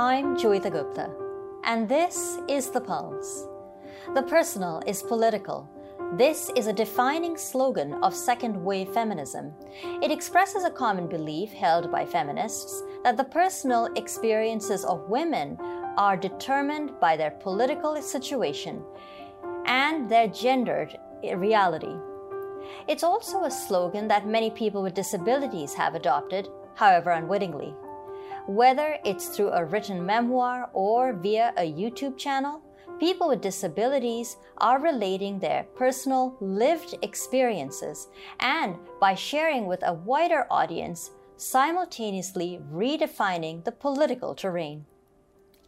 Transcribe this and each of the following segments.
I'm Joeita Gupta, and this is The Pulse. The personal is political. This is a defining slogan of second wave feminism. It expresses a common belief held by feminists that the personal experiences of women are determined by their political situation and their gendered reality. It's also a slogan that many people with disabilities have adopted, however unwittingly. Whether it's through a written memoir or via a YouTube channel, people with disabilities are relating their personal lived experiences and, by sharing with a wider audience, simultaneously redefining the political terrain.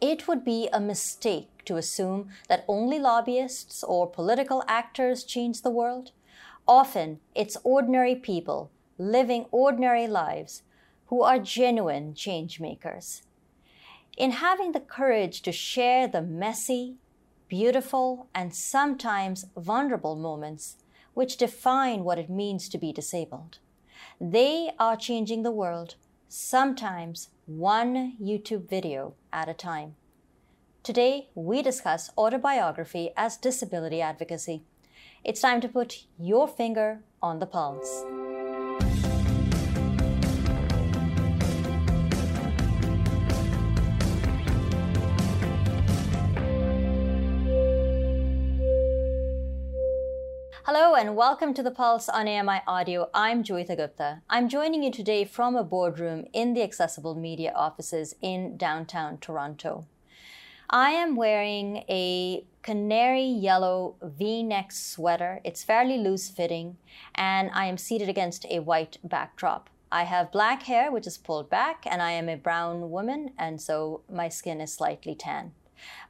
It would be a mistake to assume that only lobbyists or political actors change the world. Often, it's ordinary people living ordinary lives who are genuine change makers. In having the courage to share the messy, beautiful, and sometimes vulnerable moments which define what it means to be disabled. They are changing the world, sometimes one YouTube video at a time. Today, we discuss autobiography as disability advocacy. It's time to put your finger on the pulse. Hello and welcome to the Pulse on AMI Audio. I'm Joeita Gupta. I'm joining you today from a boardroom in the Accessible Media offices in downtown Toronto. I am wearing a canary yellow v neck sweater. It's fairly loose fitting, and I am seated against a white backdrop. I have black hair, which is pulled back, and I am a brown woman, and so my skin is slightly tan.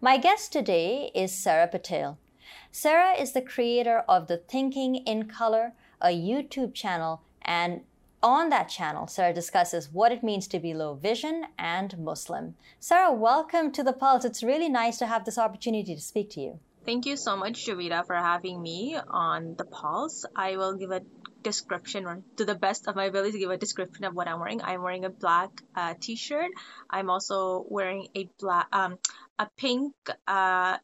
My guest today is Sarah Patel. Sarah is the creator of the Thinking in Color, a YouTube channel, and on that channel, Sarah discusses what it means to be low vision and Muslim. Sarah, welcome to the Pulse. It's really nice to have this opportunity to speak to you. Thank you so much, Joeita, for having me on the Pulse. I will give a description or to the best of my ability to give a description of what I'm wearing. I'm wearing a black uh, t-shirt. I'm also wearing a black um a pink uh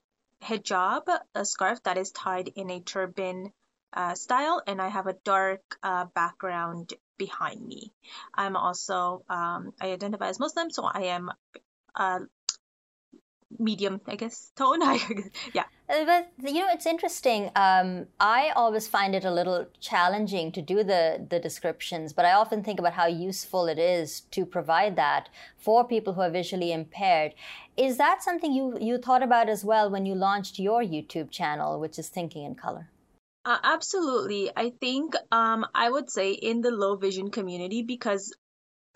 hijab, a scarf that is tied in a turban uh, style, and I have a dark uh, background behind me. I'm also, um, I identify as Muslim, so I am uh, medium, I guess, tone. yeah. Uh, but you know, it's interesting. Um, I always find it a little challenging to do the the descriptions, but I often think about how useful it is to provide that for people who are visually impaired. Is that something you you thought about as well when you launched your YouTube channel, which is Thinking in Color? Uh, absolutely. I think um, I would say in the low vision community because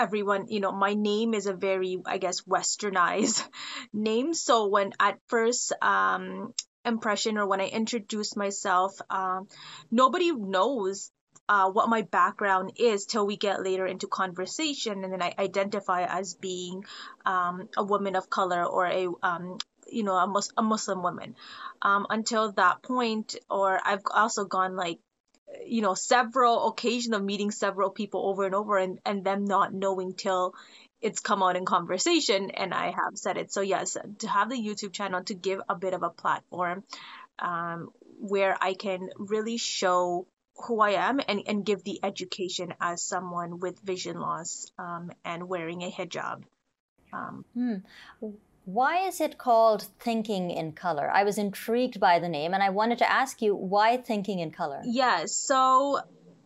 everyone, you know, my name is a very, I guess, westernized name. So when at first um, impression or when I introduce myself, um, nobody knows uh, what my background is till we get later into conversation and then I identify as being um, a woman of color or a um, you know a, Mus- a Muslim woman. Um, until that point, or I've also gone like you know several occasions of meeting several people over and over and, and them not knowing till it's come out in conversation and I have said it. So yes, to have the YouTube channel to give a bit of a platform um, where I can really show who I am and, and give the education as someone with vision loss um, and wearing a hijab. Um, hmm. Why is it called Thinking in Color? I was intrigued by the name and I wanted to ask you why Thinking in Color? Yeah, so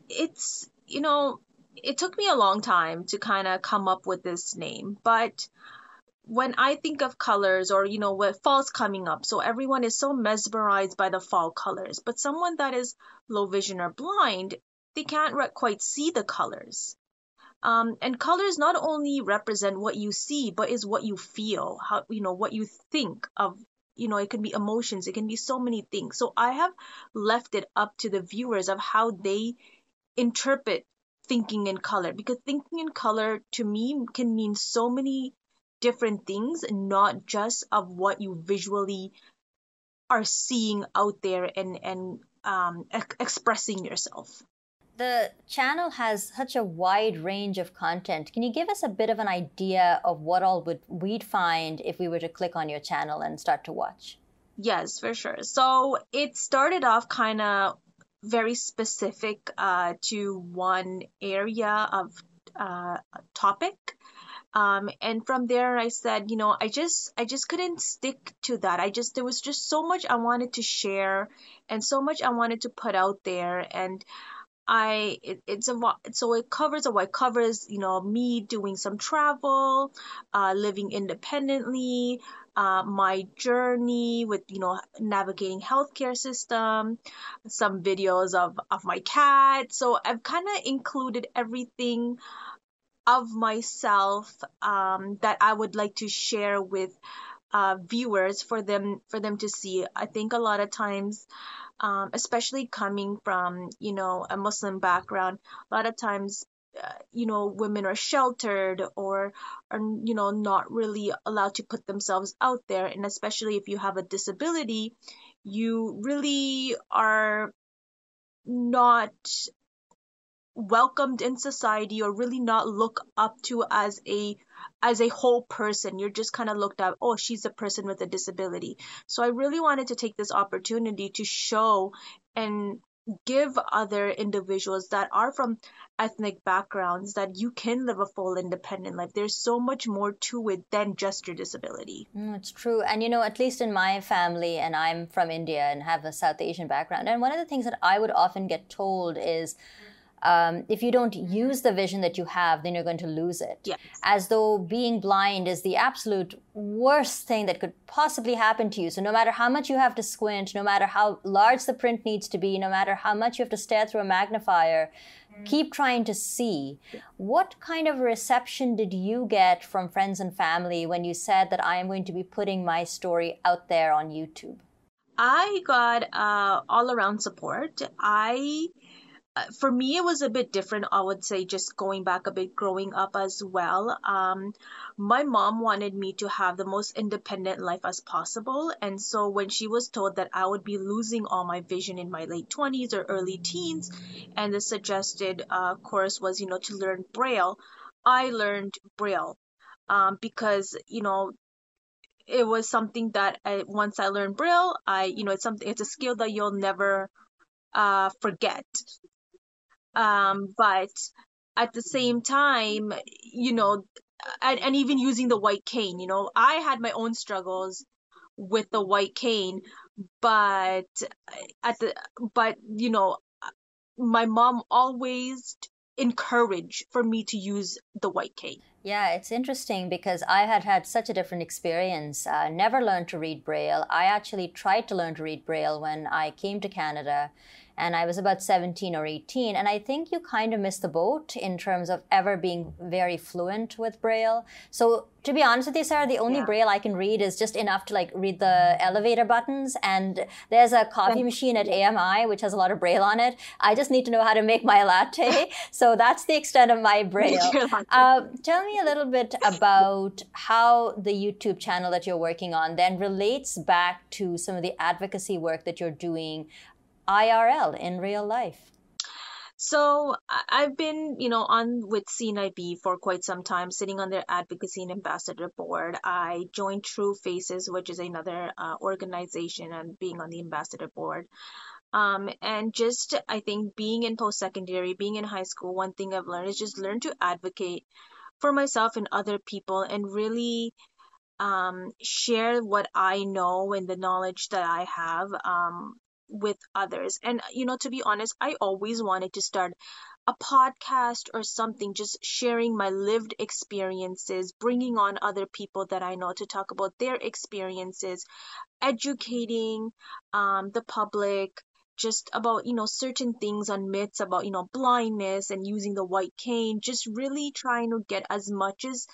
it's, you know, it took me a long time to kind of come up with this name, but when I think of colors or, you know, what fall's coming up, so everyone is so mesmerized by the fall colors, but someone that is low vision or blind, they can't quite see the colors. Um, and colors not only represent what you see, but is what you feel, how, you know, what you think of, you know, it can be emotions, it can be so many things. So I have left it up to the viewers of how they interpret thinking in color because thinking in color to me can mean so many different things, not just of what you visually are seeing out there and, and um, expressing yourself. The channel has such a wide range of content. Can you give us a bit of an idea of what all would we'd find if we were to click on your channel and start to watch? Yes, for sure. So it started off kind of very specific uh, to one area of uh, topic. Um, and from there i said you know i just i just couldn't stick to that i just there was just so much i wanted to share and so much i wanted to put out there and I it, it's a so it covers a what covers you know me doing some travel, uh, living independently, uh, my journey with you know navigating healthcare system, some videos of of my cat. So I've kind of included everything of myself um, that I would like to share with uh, viewers for them for them to see. I think a lot of times um, especially coming from you know a Muslim background. A lot of times, uh, you know, women are sheltered or are you know not really allowed to put themselves out there, and especially if you have a disability, you really are not welcomed in society or really not look up to as a as a whole person. You're just kind of looked at, oh, she's a person with a disability. So I really wanted to take this opportunity to show and give other individuals that are from ethnic backgrounds that you can live a full independent life. There's so much more to it than just your disability. Mm, it's true. And you know, at least in my family, and I'm from India and have a South Asian background, and one of the things that I would often get told is, um, if you don't use the vision that you have, then you're going to lose it. Yes. As though being blind is the absolute worst thing that could possibly happen to you. So, no matter how much you have to squint, no matter how large the print needs to be, no matter how much you have to stare through a magnifier, keep trying to see. What kind of reception did you get from friends and family when you said that I am going to be putting my story out there on YouTube? I got uh, all around support. I for me, it was a bit different. I would say just going back a bit, growing up as well. Um, my mom wanted me to have the most independent life as possible. And so when she was told that I would be losing all my vision in my late 20s or early teens, and the suggested uh, course was, you know, to learn Braille, I learned Braille um, because, you know, it was something that I, once I learned Braille, I, you know, it's something, it's a skill that you'll never uh, forget um, but at the same time, you know, and, and even using the white cane, you know, I had my own struggles with the white cane, but at the, but, you know, my mom always encouraged for me to use the white cane. Yeah, it's interesting because I had had such a different experience. Uh, never learned to read Braille. I actually tried to learn to read Braille when I came to Canada and I was about 17 or 18. And I think you kind of missed the boat in terms of ever being very fluent with Braille. So to be honest with you, Sarah, the only yeah. Braille I can read is just enough to like read the elevator buttons. And there's a coffee machine at AMI which has a lot of Braille on it. I just need to know how to make my latte. so that's the extent of my Braille. Uh, tell me a little bit about how the YouTube channel that you're working on then relates back to some of the advocacy work that you're doing IRL in real life? So I've been, you know, on with CNIB for quite some time, sitting on their advocacy and ambassador board. I joined True Faces, which is another uh, organization, and being on the ambassador board. Um, and just, I think, being in post secondary, being in high school, one thing I've learned is just learn to advocate for myself and other people, and really um, share what I know and the knowledge that I have. Um, with others. And, you know, to be honest, I always wanted to start a podcast or something, just sharing my lived experiences, bringing on other people that I know to talk about their experiences, educating um, the public just about you know certain things on myths about you know blindness and using the white cane just really trying to get as much as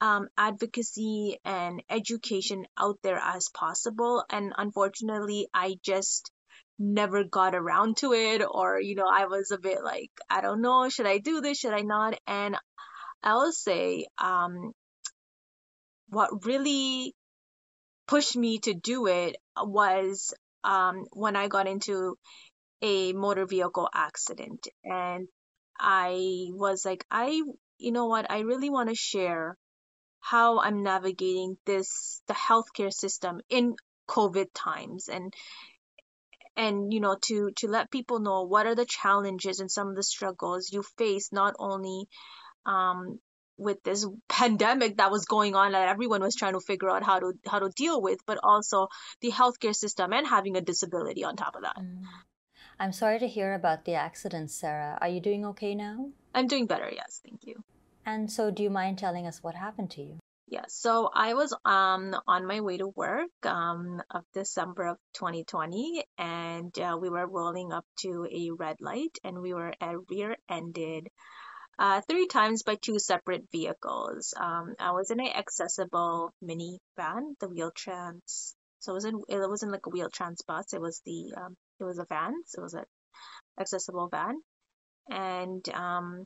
um, advocacy and education out there as possible and unfortunately i just never got around to it or you know i was a bit like i don't know should i do this should i not? And i'll say um what really pushed me to do it was um when i got into a motor vehicle accident. And I was like I you know what? I really want to share how I'm navigating this the healthcare system in COVID times. And and you know to to let people know what are the challenges and some of the struggles you face not only um, with this pandemic that was going on that everyone was trying to figure out how to how to deal with but also the healthcare system and having a disability on top of that. Mm. i'm sorry to hear about the accident sarah. Are you doing okay now? I'm doing better yes. Thank you. And so do you mind telling us what happened to you yeah, so I was um on my way to work um of December of 2020, and uh, we were rolling up to a red light, and we were uh, rear-ended uh, three times by two separate vehicles. Um, I was in an accessible minivan, the Wheel-Trans. So it wasn't it wasn't like a Wheel-Trans bus. It was the um, it was a van. So it was an accessible van, and um,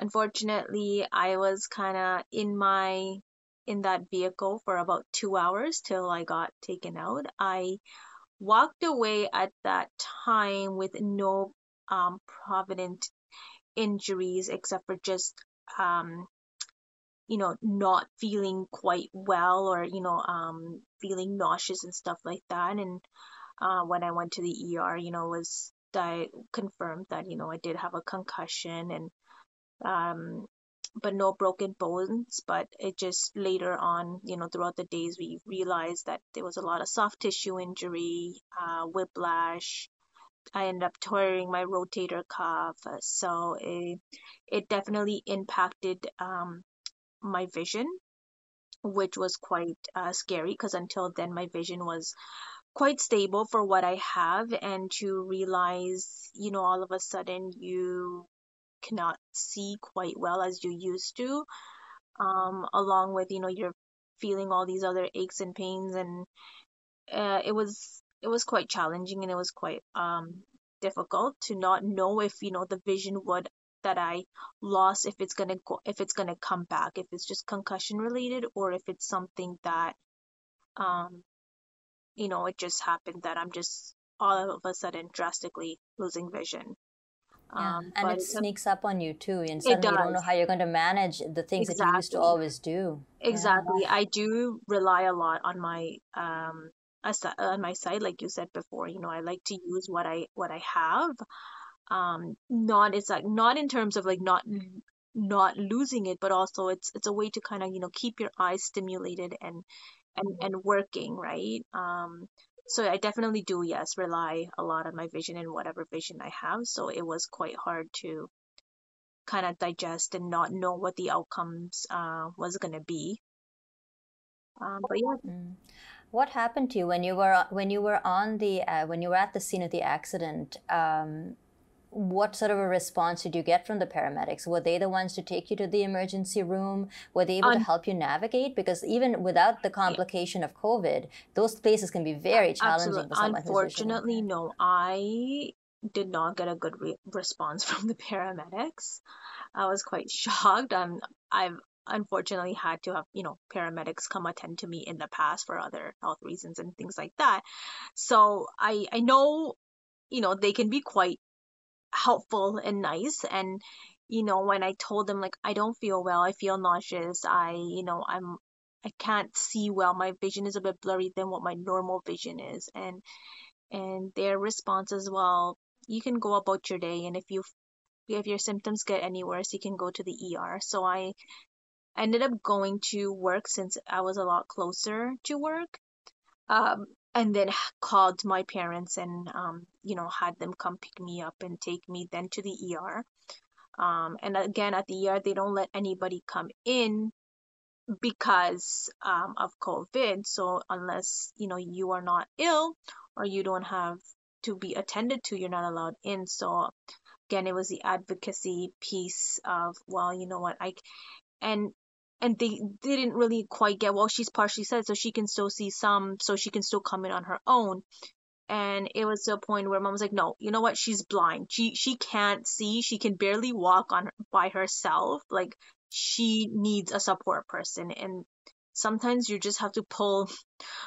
unfortunately, I was kind of in my in that vehicle for about two hours till I got taken out. I walked away at that time with no um, provident injuries except for just um you know not feeling quite well or you know um feeling nauseous and stuff like that and uh, when I went to the ER you know was di- confirmed that you know I did have a concussion and um but no broken bones but it just later on you know throughout the days we realized that there was a lot of soft tissue injury uh, whiplash I ended up tearing my rotator cuff. So it, it definitely impacted um, my vision, which was quite uh, scary because until then my vision was quite stable for what I have. And to realize, you know, all of a sudden you cannot see quite well as you used to, um, along with, you know, you're feeling all these other aches and pains and uh, it was it was quite challenging and it was quite um difficult to not know if you know the vision would that I lost if it's gonna go if it's gonna come back if it's just concussion related or if it's something that um you know it just happened that I'm just all of a sudden drastically losing vision. Yeah, um, and it sneaks up on you too, and suddenly you don't know how you're going to manage the things exactly. that you used to always do. Exactly, yeah. I do rely a lot on my um on my side like you said before you know i like to use what i what i have um not it's like not in terms of like not not losing it but also it's it's a way to kind of you know keep your eyes stimulated and and and working right um so i definitely do yes rely a lot on my vision and whatever vision i have so it was quite hard to kind of digest and not know what the outcomes uh was going to be um but yeah mm. What happened to you when you were when you were on the uh, when you were at the scene of the accident? Um, what sort of a response did you get from the paramedics? Were they the ones to take you to the emergency room? Were they able um, to help you navigate? Because even without the complication yeah. of COVID, those places can be very challenging Absolutely. for someone Unfortunately, no. I did not get a good re- response from the paramedics. I was quite shocked. I'm I've unfortunately had to have you know paramedics come attend to me in the past for other health reasons and things like that so i i know you know they can be quite helpful and nice and you know when i told them like i don't feel well i feel nauseous i you know i'm i can't see well my vision is a bit blurry than what my normal vision is and and their response as well you can go about your day and if you if your symptoms get any worse you can go to the ER so I ended up going to work since I was a lot closer to work. Um, and then called my parents and um, you know had them come pick me up and take me then to the ER. Um, and again at the ER they don't let anybody come in because um, of COVID. So unless you know you are not ill or you don't have to be attended to, you're not allowed in. So again, it was the advocacy piece of well, you know what I and and they didn't really quite get well she's partially said so she can still see some so she can still come in on her own. And it was to a point where mom was like no you know what? She's blind. She she can't see. She can barely walk on by herself. Like she needs a support person. And sometimes you just have to pull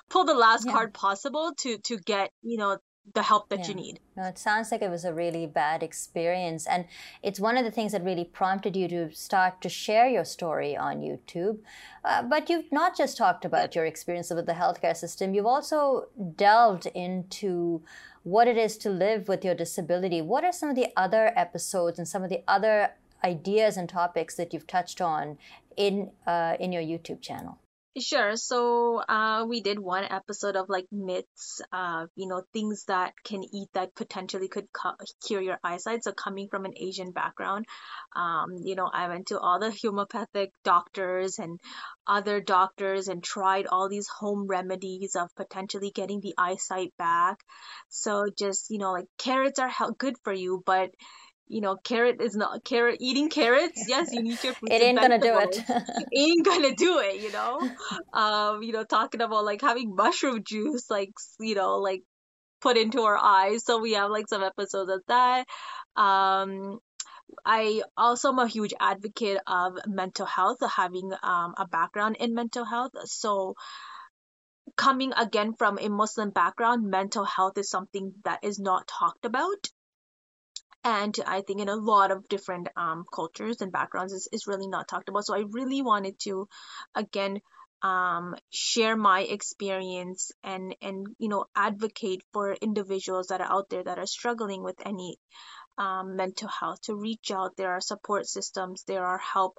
pull the last yeah. card possible to to get you know the help that Yeah. you need. No, it sounds like it was a really bad experience. And it's one of the things that really prompted you to start to share your story on YouTube. Uh, but you've not just talked about your experience with the healthcare system, you've also delved into what it is to live with your disability. What are some of the other episodes and some of the other ideas and topics that you've touched on in, uh, in your YouTube channel? Sure. So uh, we did one episode of like myths, uh, you know, things that can eat that potentially could cu- cure your eyesight. So coming from an Asian background, um, you know, I went to all the homeopathic doctors and other doctors and tried all these home remedies of potentially getting the eyesight back. So just, you know, like carrots are hel- good for you, but you know, carrot is not carrot eating carrots. Yes, you need your fruits It ain't gonna do it. vegetables ain't gonna do it, you know. Um, you know, talking about like having mushroom juice, like you know, like put into our eyes. So we have like some episodes of that. Um, I also am a huge advocate of mental health, having um a background in mental health. So coming again from a Muslim background, mental health is something that is not talked about and I think in a lot of different um, cultures and backgrounds is, is really not talked about. So I really wanted to, again, um, share my experience and and you know advocate for individuals that are out there that are struggling with any um, mental health to reach out. There are support systems. There are help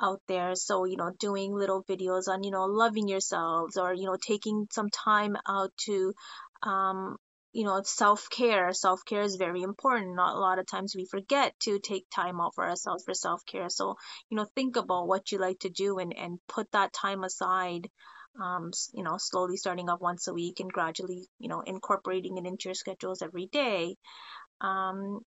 out there. So you know, doing little videos on you know loving yourselves or you know taking some time out to um, you know self-care. Self-care is very important. Not a lot of times we forget to take time out for ourselves for self-care. So you know think about what you like to do and and put that time aside um you know slowly starting off once a week and gradually you know incorporating it into your schedules every day. Um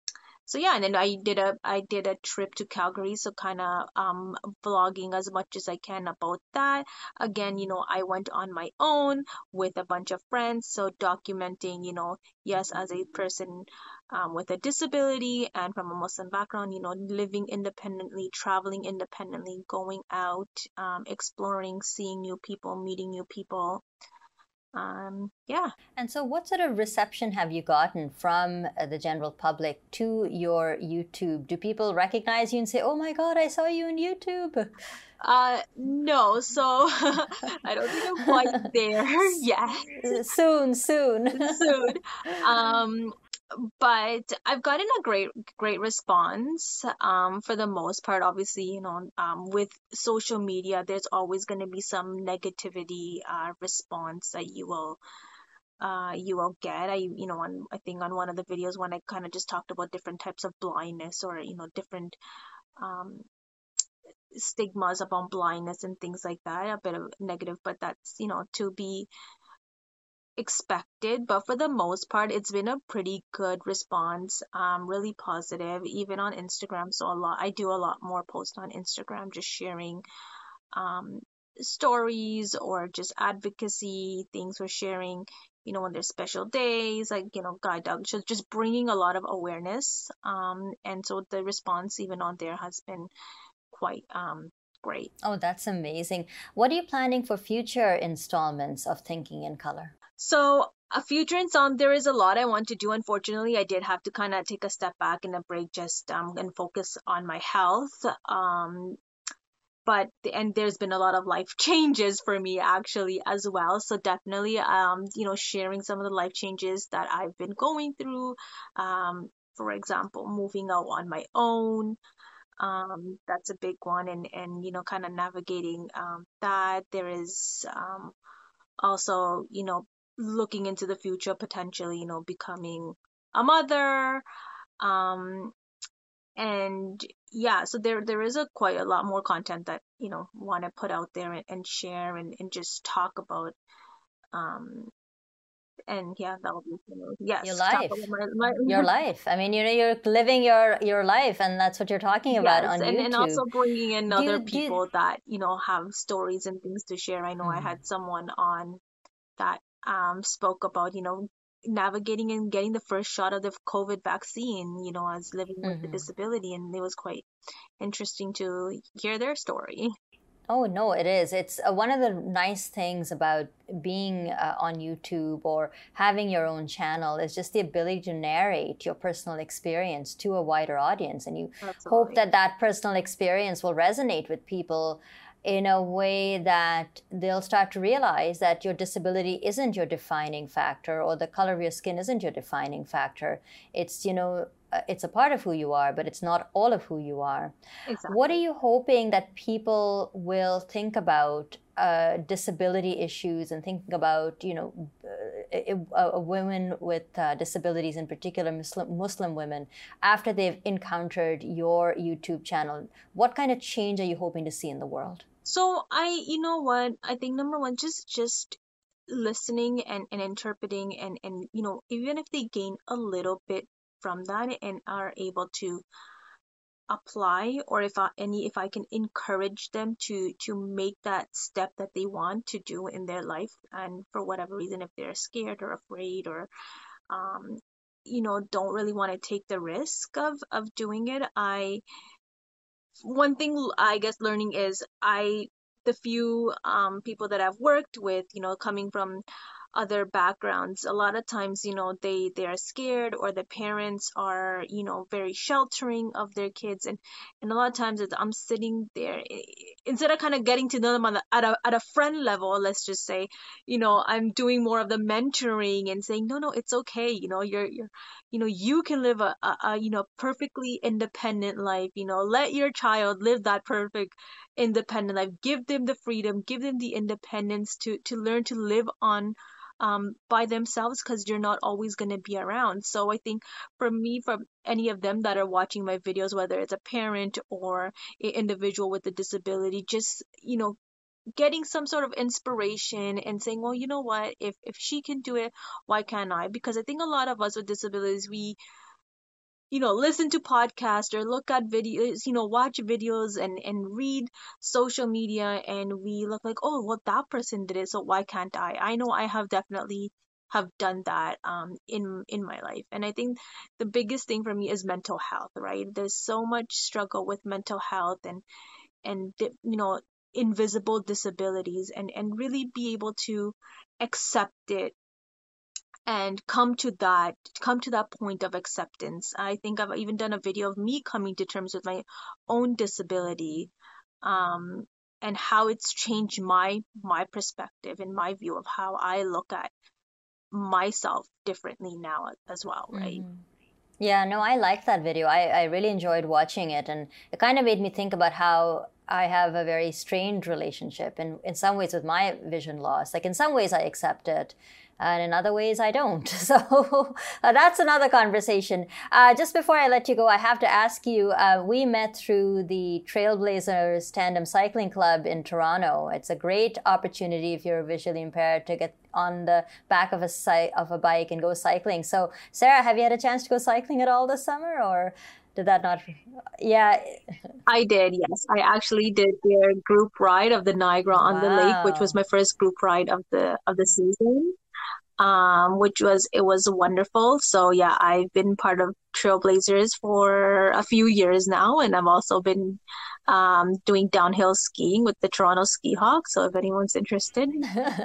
so yeah and then i did a i did a trip to calgary so kind of um vlogging as much as i can about that. Again you know i went on my own with a bunch of friends so documenting you know yes as a person um, with a disability and from a muslim background you know living independently traveling independently going out um, exploring seeing new people meeting new people um yeah And so, what sort of reception have you gotten from uh, the general public to your YouTube? Do people recognize you and say, "Oh my God, I saw you on YouTube"? Uh, no, so I don't think I'm quite there yet. soon, soon. Soon. Um, but I've gotten a great, great response. Um, for the most part, obviously, you know, um, with social media, there's always going to be some negativity, uh, response that you will, uh, you will get. I, you know, on, I think on one of the videos when I kind of just talked about different types of blindness or, you know, different, um, stigmas upon blindness and things like that a bit of negative but that's you know to be expected but for the most part it's been a pretty good response um really positive even on instagram so a lot i do a lot more posts on instagram just sharing um stories or just advocacy things we're sharing you know when there's special days like you know guide dog so just bringing a lot of awareness um and so the response even on there has been quite um great. Oh, that's amazing. What are you planning for future installments of Thinking in Color? So a few future installment, there is a lot I want to do. Unfortunately, I did have to kind of take a step back and a break just um and focus on my health. Um but and there's been a lot of life changes for me actually as well so definitely um you know sharing some of the life changes that I've been going through um for example moving out on my own um that's a big one and and you know kind of navigating um that there is um also you know looking into the future potentially you know becoming a mother um and yeah so there there is a quite a lot more content that you know want to put out there and, and share and, and just talk about um and yeah that will be you know, yes Your life. my, my Your life. I mean, you know, you're living your your life, and that's what you're talking about Yes, on and, YouTube. and also bringing in other you- do you- people that you know have stories and things to share. I know I Mhm. had someone on that um spoke about you know navigating and getting the first shot of the COVID vaccine, you know, as living with the Mhm. disability, and it was quite interesting to hear their story. Oh, no, it is. It's uh, one of the nice things about being uh, on YouTube or having your own channel is just the ability to narrate your personal experience to a wider audience. And you Absolutely. hope that that personal experience will resonate with people in a way that they'll start to realize that your disability isn't your defining factor or the color of your skin isn't your defining factor. It's, you know, uh, it's a part of who you are, but it's not all of who you are. Exactly. What are you hoping that people will think about uh, disability issues and thinking about, you know, uh, women with uh, disabilities, in particular Muslim, Muslim women, after they've encountered your YouTube channel? What kind of change are you hoping to see in the world? So I, you know what, I think number one, just just listening and, and interpreting and, and you know, even if they gain a little bit from that and are able to apply or if I, any if I can encourage them to to make that step that they want to do in their life and for whatever reason if they're scared or afraid or um you know don't really want to take the risk of of doing it I one thing I guess learning is I the few um people that I've worked with you know coming from other backgrounds. A lot of times you know they they are scared or the parents are you know very sheltering of their kids. And and a lot of times i'm sitting there eh, instead of kind of getting to know them on the, at a at a friend level let's just say you know i'm doing more of the mentoring and saying no no it's okay you know you're you're you know you can live a, a, a you know perfectly independent life you know let your child live that perfect independent life. Give them the freedom give them the independence to to learn to live on um, by themselves because you're not always going to be around. So I think for me, for any of them that are watching my videos, whether it's a parent or an individual with a disability, just, you know, getting some sort of inspiration and saying well you know what if if she can do it why can't i because i think a lot of us with disabilities we you know listen to podcasts or look at videos you know watch videos and and read social media and we look like oh well that person did it so why can't i? I know i have definitely have done that um in in my life. And i think the biggest thing for me is mental health right? There's so much struggle with mental health and and you know invisible disabilities and and really be able to accept it and come to that come to that point of acceptance i think i've even done a video of me coming to terms with my own disability um, and how it's changed my my perspective and my view of how i look at myself differently now as well right mm-hmm. yeah no i liked that video I, I really enjoyed watching it and it kind of made me think about how I have a very strained relationship and in some ways with my vision loss. Like in some ways I accept it and in other ways I don't. So uh, that's another conversation. Uh, just before I let you go, I have to ask you uh, we met through the Trailblazers Tandem Cycling Club in Toronto. It's a great opportunity if you're visually impaired to get on the back of a si- of a bike and go cycling. So, Sarah, have you had a chance to go cycling at all this summer or? did that not yeah i did yes i actually did their group ride of the niagara on wow. the lake which was my first group ride of the of the season um, which was it was wonderful. So yeah, I've been part of Trailblazers for a few years now, and I've also been um, doing downhill skiing with the Toronto Ski Hawks. So if anyone's interested,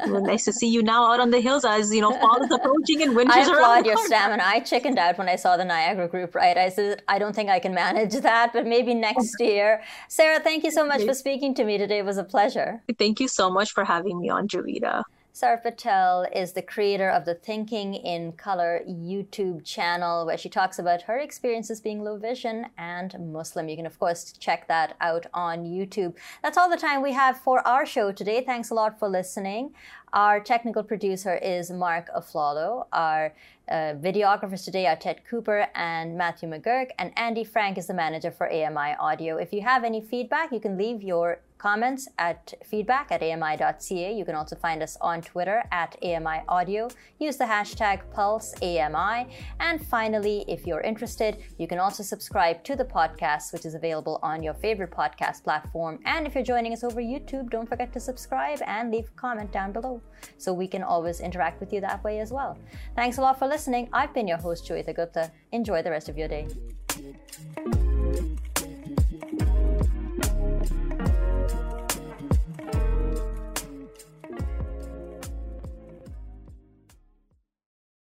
nice to see you now out on the hills as you know fall is approaching and winter's I applaud your stamina. I chickened out when I saw the Niagara group Right, I said I don't think I can manage that, but maybe next year. Sarah, thank you so much for speaking to me today. It was a pleasure. Thank you so much for having me on, Julita. Sarah Patel is the creator of the Thinking in Color YouTube channel, where she talks about her experiences being low vision and Muslim. You can, of course, check that out on YouTube. That's all the time we have for our show today. Thanks a lot for listening. Our technical producer is Mark Aflalo. Our uh, videographers today are Ted Cooper and Matthew McGurk, and Andy Frank is the manager for AMI Audio. If you have any feedback, you can leave your comments at feedback at ami.ca. You can also find us on Twitter at AMI Audio. Use the hashtag PulseAMI. And finally, if you're interested, you can also subscribe to the podcast, which is available on your favorite podcast platform. And if you're joining us over YouTube, don't forget to subscribe and leave a comment down below so we can always interact with you that way as well. Thanks a lot for listening. I've been your host, Joeita Gupta. Enjoy the rest of your day.